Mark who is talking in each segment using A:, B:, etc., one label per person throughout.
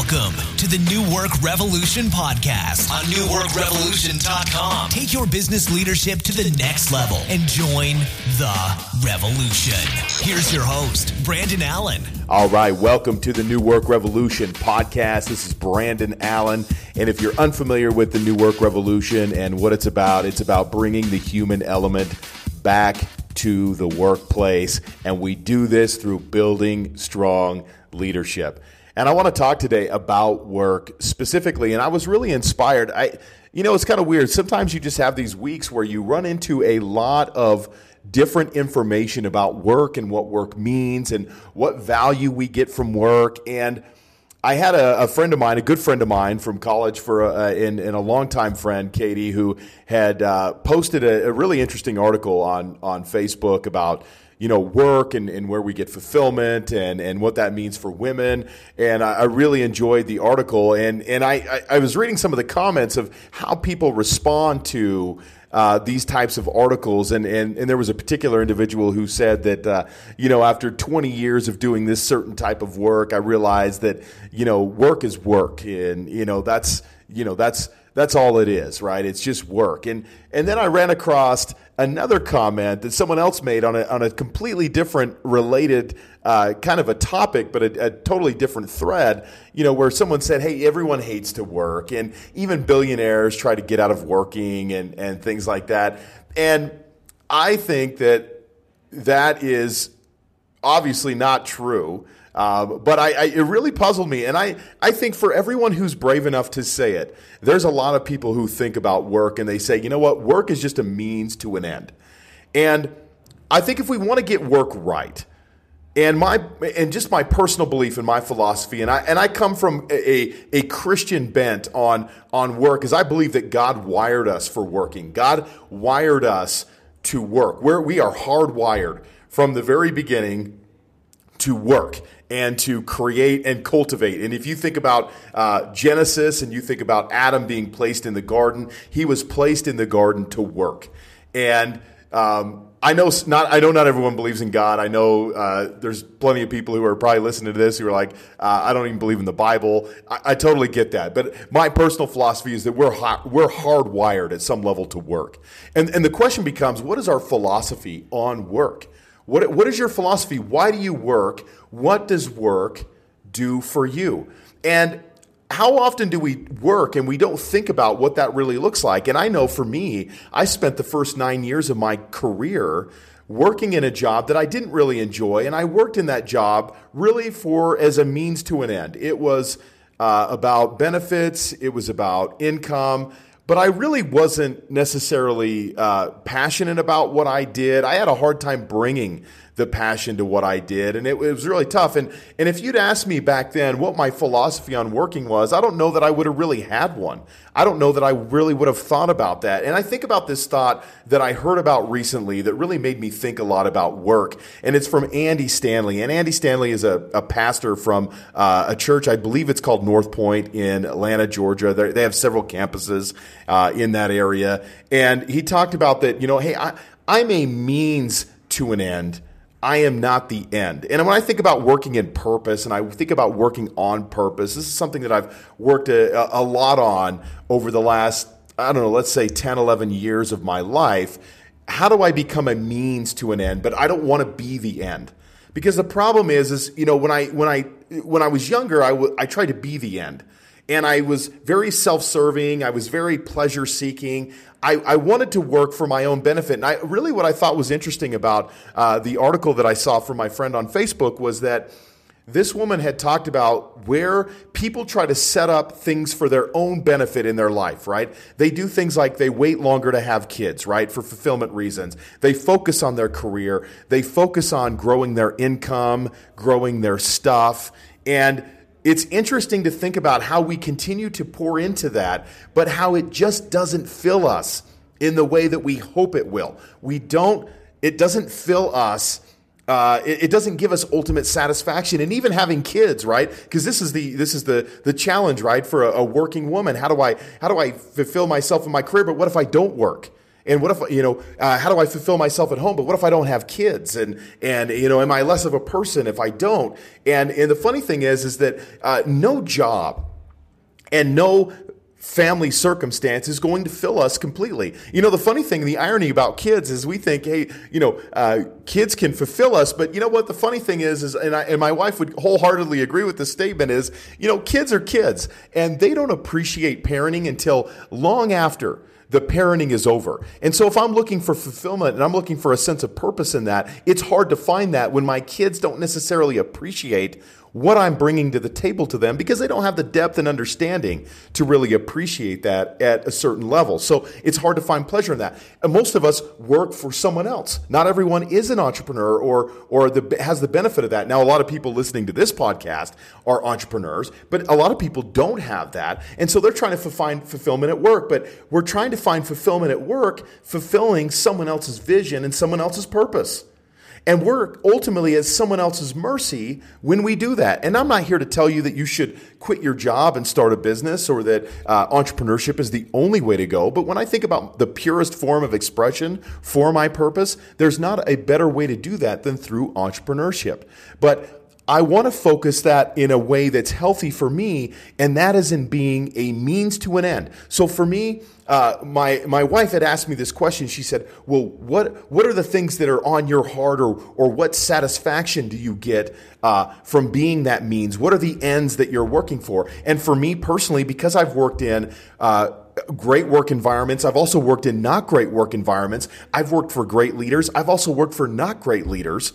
A: Welcome to the New Work Revolution podcast on newworkrevolution.com. Take your business leadership to the next level and join the revolution. Here's your host, Brandon Allen.
B: All right, welcome to the New Work Revolution podcast. This is Brandon Allen. And if you're unfamiliar with the New Work Revolution and what it's about, it's about bringing the human element back to the workplace. And we do this through building strong leadership. And I want to talk today about work specifically. And I was really inspired. I, you know, it's kind of weird. Sometimes you just have these weeks where you run into a lot of different information about work and what work means and what value we get from work. And I had a, a friend of mine, a good friend of mine from college for a, and a longtime friend, Katie, who had uh, posted a, a really interesting article on on Facebook about you know, work and, and where we get fulfillment and, and what that means for women. And I, I really enjoyed the article. And, and I, I, I was reading some of the comments of how people respond to uh, these types of articles. And, and, and there was a particular individual who said that, uh, you know, after 20 years of doing this certain type of work, I realized that, you know, work is work. And, you know, that's, you know, that's, that's all it is, right? It's just work. And and then I ran across another comment that someone else made on a on a completely different, related uh, kind of a topic, but a, a, totally different thread. You know, where someone said, "Hey, everyone hates to work, and even billionaires try to get out of working and and things like that." And I think that that is obviously not true. Um, but I, I, it really puzzled me. And I, I think for everyone who's brave enough to say it, there's a lot of people who think about work and they say, you know what, work is just a means to an end. And I think if we want to get work right, and my and just my personal belief and my philosophy, and I and I come from a, a Christian bent on on work, is I believe that God wired us for working. God wired us to work. Where we are hardwired from the very beginning to work and to create and cultivate. And if you think about uh, Genesis and you think about Adam being placed in the garden, he was placed in the garden to work. And um, I know not. I know not everyone believes in God. I know uh, there's plenty of people who are probably listening to this who are like, uh, I don't even believe in the Bible. I, I, totally get that. But my personal philosophy is that we're hot, we're hardwired at some level to work. And and the question becomes, what is our philosophy on work? What, what is your philosophy? Why do you work? What does work do for you? And how often do we work and we don't think about what that really looks like? And I know for me, I spent the first nine years of my career working in a job that I didn't really enjoy, and I worked in that job really for as a means to an end. It was uh, about benefits, it was about income, but I really wasn't necessarily uh, passionate about what I did. I had a hard time bringing the passion to what I did. And it, it, was really tough. And, and if you'd asked me back then what my philosophy on working was, I don't know that I would have really had one. I don't know that I really would have thought about that. And I think about this thought that I heard about recently that really made me think a lot about work. And it's from Andy Stanley. And Andy Stanley is a, a pastor from uh, a church, I believe it's called North Point in Atlanta, Georgia. They're, they have several campuses uh, in that area. And he talked about that, you know, hey, I, I'm a means to an end I am not the end. And when I think about working in purpose and I think about working on purpose, this is something that I've worked a, a, lot on over the last, I don't know, let's say 10, 11 years of my life. How do I become a means to an end? But I don't want to be the end. Because the problem is, is, you know, when I, when I, when I was younger, I, w- I tried to be the end and I was very self serving. I was very pleasure seeking. I, I, wanted to work for my own benefit. And I really, what I thought was interesting about uh, the article that I saw from my friend on Facebook was that this woman had talked about where people try to set up things for their own benefit in their life, right? They do things like they wait longer to have kids, right? For fulfillment reasons. They focus on their career. They focus on growing their income, growing their stuff. And it's interesting to think about how we continue to pour into that, but how it just doesn't fill us in the way that we hope it will. We don't, it doesn't fill us. Uh, it, it, doesn't give us ultimate satisfaction, and even having kids, right? Because this is the this is the the challenge, right, for a, a working woman. How do I how do I fulfill myself in my career? But what if I don't work? And what if you know uh, how do I fulfill myself at home? But what if I don't have kids? And and you know, am I less of a person if I don't? And and the funny thing is, is that uh, no job and no family circumstance is going to fill us completely. You know, the funny thing, the irony about kids is we think, hey, you know, uh, kids can fulfill us, but you know what? The funny thing is, is and, I, and my wife would wholeheartedly agree with this statement is, you know, kids are kids, and they don't appreciate parenting until long after the parenting is over. And so if I'm looking for fulfillment and I'm looking for a sense of purpose in that, it's hard to find that when my kids don't necessarily appreciate what I'm bringing to the table to them because they don't have the depth and understanding to really appreciate that at a certain level. So it's hard to find pleasure in that. And most of us work for someone else. Not everyone is an entrepreneur or or the, has the benefit of that. Now, a lot of people listening to this podcast are entrepreneurs, but a lot of people don't have that, and so they're trying to find fulfillment at work. But we're trying to find fulfillment at work, fulfilling someone else's vision and someone else's purpose. And we're ultimately at someone else's mercy when we do that. And I'm not here to tell you that you should quit your job and start a business or that uh, entrepreneurship is the only way to go. But when I think about the purest form of expression for my purpose, there's not a better way to do that than through entrepreneurship. But I want to focus that in a way that's healthy for me, and that is in being a means to an end. So for me, uh, my my wife had asked me this question. She said, "Well, what what are the things that are on your heart, or or what satisfaction do you get uh, from being that means? What are the ends that you're working for?" And for me personally, because I've worked in uh, great work environments. I've also worked in not great work environments. I've worked for great leaders. I've also worked for not great leaders.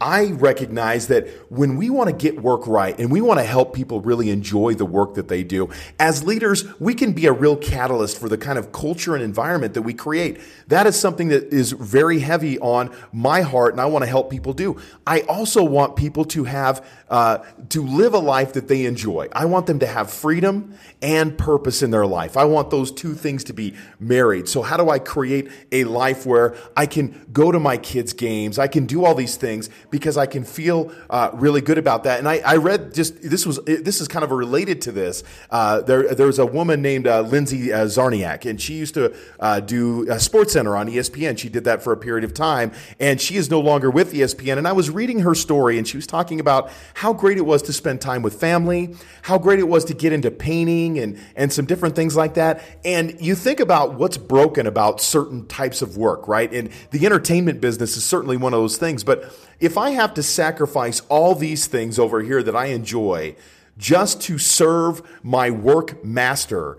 B: I recognize that when we want to get work right and we want to help people really enjoy the work that they do, as leaders, we can be a real catalyst for the kind of culture and environment that we create. That is something that is very heavy on my heart and I want to help people do. I also want people to have, uh, to live a life that they enjoy. I want them to have freedom and purpose in their life. I want those two things to be married. So how do I create a life where I can go to my kids' games? I can do all these things because I can feel uh, really good about that. And I, I, read just this was this is kind of related to this. Uh, there there was a woman named uh, Lindsay uh, Czarniak, and she used to uh, do a Sports Center on ESPN. She did that for a period of time, and she is no longer with ESPN. And I was reading her story, and she was talking about how great it was to spend time with family, how great it was to get into painting and and some different things like that. And you think about what's broken about certain types of work, right? And the entertainment business is certainly one of those things, but if I have to sacrifice all these things over here that I enjoy just to serve my work master,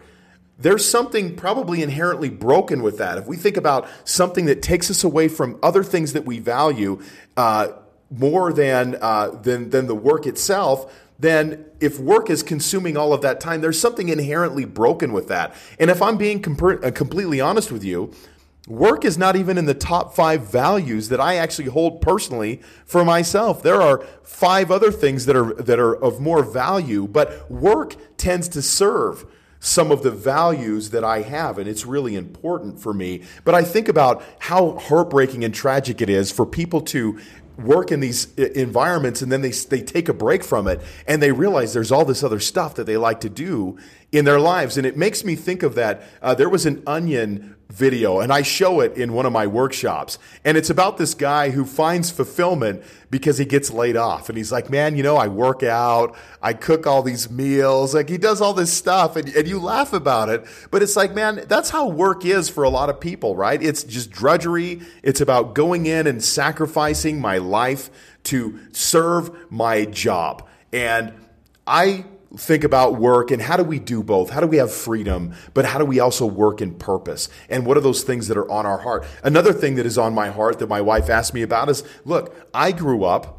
B: there's something probably inherently broken with that. If we think about something that takes us away from other things that we value uh, more than, uh, than, than the work itself, then if work is consuming all of that time, there's something inherently broken with that. And if I'm being com- uh, completely honest with you, Work is not even in the top five values that I actually hold personally for myself. There are five other things that are, that are of more value, but work tends to serve some of the values that I have, and it's really important for me. But I think about how heartbreaking and tragic it is for people to work in these environments and then they, they take a break from it and they realize there's all this other stuff that they like to do in their lives. And it makes me think of that. Uh, there was an Onion video, and I show it in one of my workshops. And it's about this guy who finds fulfillment because he gets laid off. And he's like, man, you know, I work out, I cook all these meals. Like, he does all this stuff, and, and you laugh about it. But it's like, man, that's how work is for a lot of people, right? It's just drudgery. It's about going in and sacrificing my life to serve my job. And I think about work and how do we do both? How do we have freedom, but how do we also work in purpose? And what are those things that are on our heart? Another thing that is on my heart that my wife asked me about is look, I grew up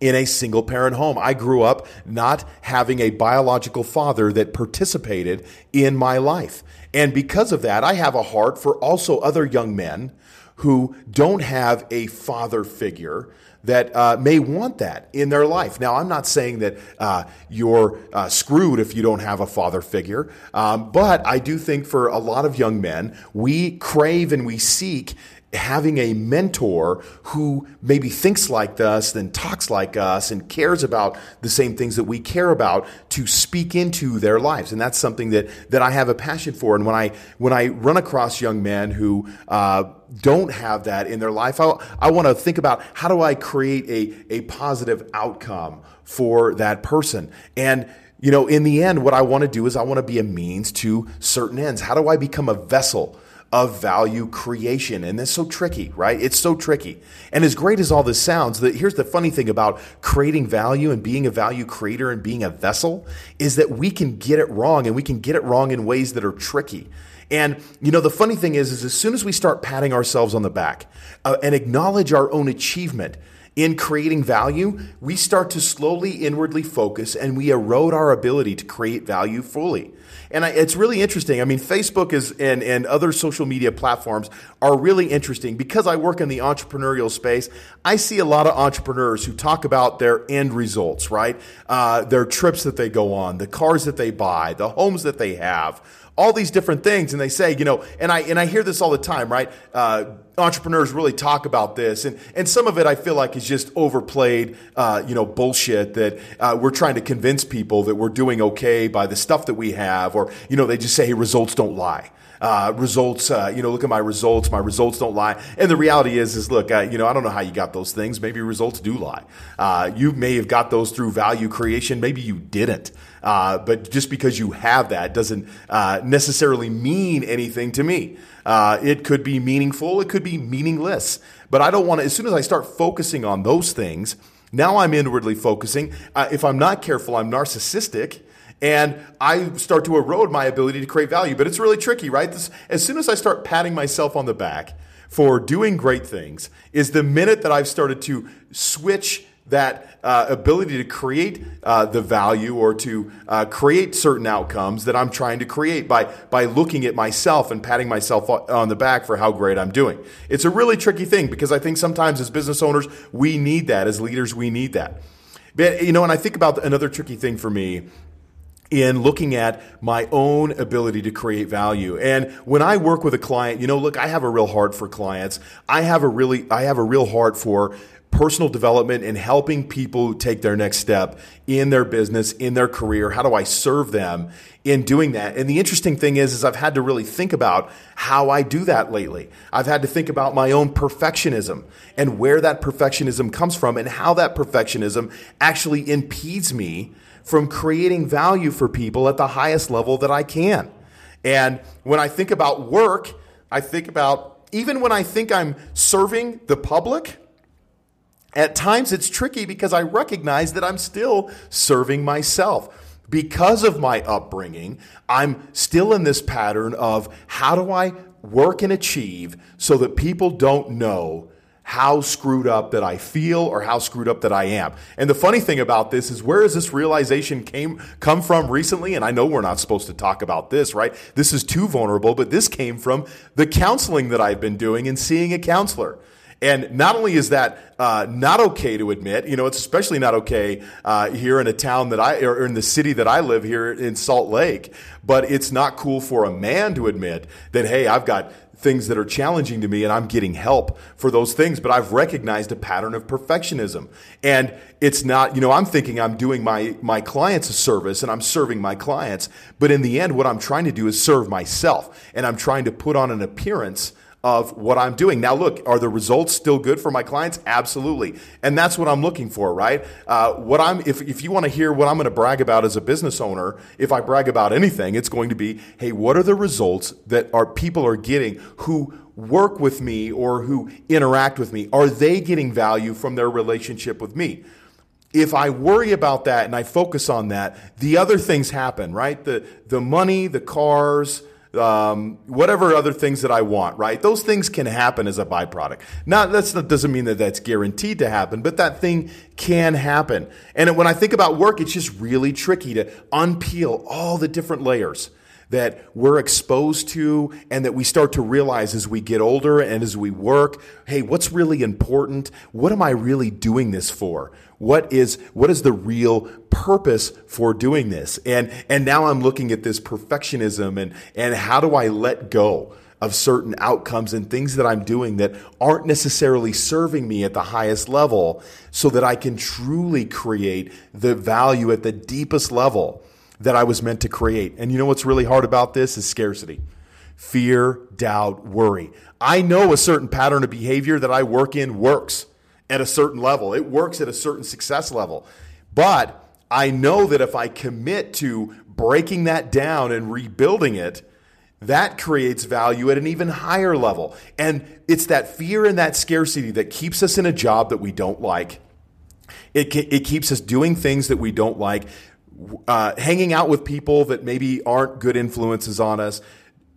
B: in a single parent home. I grew up not having a biological father that participated in my life. And because of that, I have a heart for also other young men who don't have a father figure that uh, may want that in their life. Now, I'm not saying that uh, you're uh, screwed if you don't have a father figure, um, but I do think for a lot of young men, we crave and we seek having a mentor who maybe thinks like us, and talks like us, and cares about the same things that we care about to speak into their lives. And that's something that that I have a passion for. And when I when I run across young men who uh, don't have that in their life, I, I want to think about how do I create a a positive outcome for that person and you know, in the end, what I want to do is I want to be a means to certain ends. How do I become a vessel of value creation? And that's so tricky, right? It's so tricky. And as great as all this sounds, that here's the funny thing about creating value and being a value creator and being a vessel is that we can get it wrong and we can get it wrong in ways that are tricky. And you know the funny thing is, is as soon as we start patting ourselves on the back uh, and acknowledge our own achievement, in creating value, we start to slowly inwardly focus and we erode our ability to create value fully. And I, it's really interesting. I mean, Facebook is and, and other social media platforms are really interesting because I work in the entrepreneurial space. I see a lot of entrepreneurs who talk about their end results, right? Uh, their trips that they go on, the cars that they buy, the homes that they have all these different things. And they say, you know, and I and I hear this all the time, right? Uh, entrepreneurs really talk about this, and and some of it I feel like is just overplayed, uh, you know, bullshit that uh, we're trying to convince people that we're doing okay by the stuff that we have, or you know, they just say hey, results don't lie. Uh, results, uh, you know, look at my results. My results don't lie. And the reality is, is look, uh, you know, I don't know how you got those things. Maybe results do lie. Uh, you may have got those through value creation. Maybe you didn't. Uh, but just because you have that doesn't uh, necessarily mean anything to me. It could be meaningful, it could be meaningless. But I don't want to, as soon as I start focusing on those things, now I'm inwardly focusing. If I'm not careful, I'm narcissistic and I start to erode my ability to create value. But it's really tricky, right? This, as soon as I start patting myself on the back for doing great things, is the minute that I've started to switch that uh, ability to create uh, the value or to uh, create certain outcomes that I'm trying to create by, by looking at myself and patting myself on the back for how great I'm doing. It's a really tricky thing because I think sometimes as business owners, we need that. As leaders, we need that. But, you know, and I think about another tricky thing for me in looking at my own ability to create value. And when I work with a client, you know, look, I have a real heart for clients. I have a really, I have a real heart for personal development and helping people take their next step in their business, in their career. How do I serve them in doing that? And the interesting thing is, is I've had to really think about how I do that lately. I've had to think about my own perfectionism and where that perfectionism comes from and how that perfectionism actually impedes me from creating value for people at the highest level that I can. And when I think about work, I think about even when I think I'm serving the public, at times it's tricky because I recognize that I'm still serving myself. Because of my upbringing, I'm still in this pattern of how do I work and achieve so that people don't know how screwed up that I feel or how screwed up that I am. And the funny thing about this is where has this realization came come from recently? And I know we're not supposed to talk about this, right? This is too vulnerable, but this came from the counseling that I've been doing and seeing a counselor. And not only is that uh, not okay to admit, you know, it's especially not okay uh, here in a town that I, or in the city that I live here in Salt Lake, but it's not cool for a man to admit that, hey, I've got things that are challenging to me and I'm getting help for those things, but I've recognized a pattern of perfectionism. And it's not, you know, I'm thinking I'm doing my, my clients a service and I'm serving my clients, but in the end, what I'm trying to do is serve myself and I'm trying to put on an appearance of what I'm doing. Now, look, are the results still good for my clients? Absolutely. And that's what I'm looking for, right? Uh, what I'm, if, if you want to hear what I'm going to brag about as a business owner, if I brag about anything, it's going to be, hey, what are the results that our people are getting who work with me or who interact with me? Are they getting value from their relationship with me? If I worry about that and I focus on that, the other things happen, right? The, the money, the cars, um, whatever other things that I want, right? Those things can happen as a byproduct. Not that doesn't mean that that's guaranteed to happen, but that thing can happen. And when I think about work, it's just really tricky to unpeel all the different layers that we're exposed to and that we start to realize as we get older and as we work hey what's really important what am i really doing this for what is what is the real purpose for doing this and and now i'm looking at this perfectionism and and how do i let go of certain outcomes and things that I'm doing that aren't necessarily serving me at the highest level so that I can truly create the value at the deepest level that I was meant to create. And you know what's really hard about this is scarcity. Fear, doubt, worry. I know a certain pattern of behavior that I work in works at a certain level. It works at a certain success level. But I know that if I commit to breaking that down and rebuilding it, that creates value at an even higher level. And it's that fear and that scarcity that keeps us in a job that we don't like. It, it keeps us doing things that we don't like, uh, hanging out with people that maybe aren't good influences on us,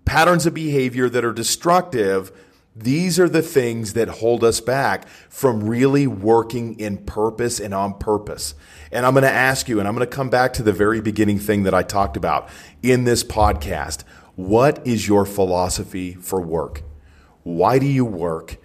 B: patterns of behavior that are destructive. These are the things that hold us back from really working in purpose and on purpose. And I'm going to ask you, and I'm going to come back to the very beginning thing that I talked about in this podcast. What is your philosophy for work? Why do you work?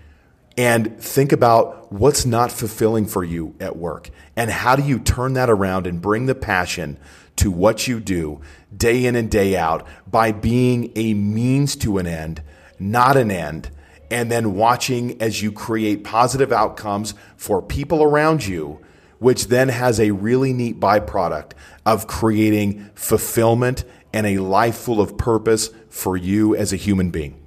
B: And think about what's not fulfilling for you at work. And how do you turn that around and bring the passion to what you do day in and day out by being a means to an end, not an end? And then watching as you create positive outcomes for people around you, which then has a really neat byproduct of creating fulfillment and a life full of purpose for you as a human being.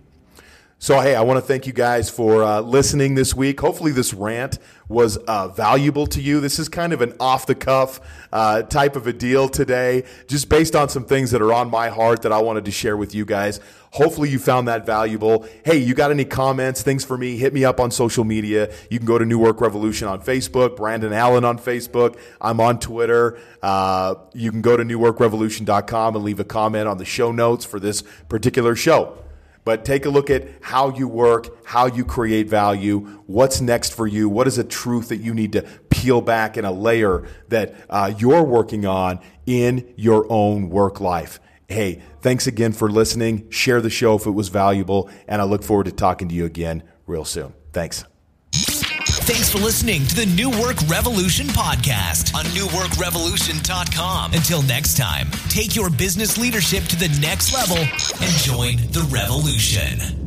B: So, hey, I want to thank you guys for uh, listening this week. Hopefully, this rant was uh, valuable to you. This is kind of an off the cuff uh, type of a deal today, just based on some things that are on my heart that I wanted to share with you guys. Hopefully, you found that valuable. Hey, you got any comments, things for me? Hit me up on social media. You can go to New Work Revolution on Facebook, Brandon Allen on Facebook. I'm on Twitter. Uh, you can go to newworkrevolution.com and leave a comment on the show notes for this particular show but take a look at how you work, how you create value, what's next for you, what is a truth that you need to peel back in a layer that uh, you're working on in your own work life. Hey, thanks again for listening. Share the show if it was valuable, and I look forward to talking to you again real soon. Thanks.
A: Thanks for listening to the New Work Revolution podcast on newworkrevolution.com. Until next time, take your business leadership to the next level and join the revolution.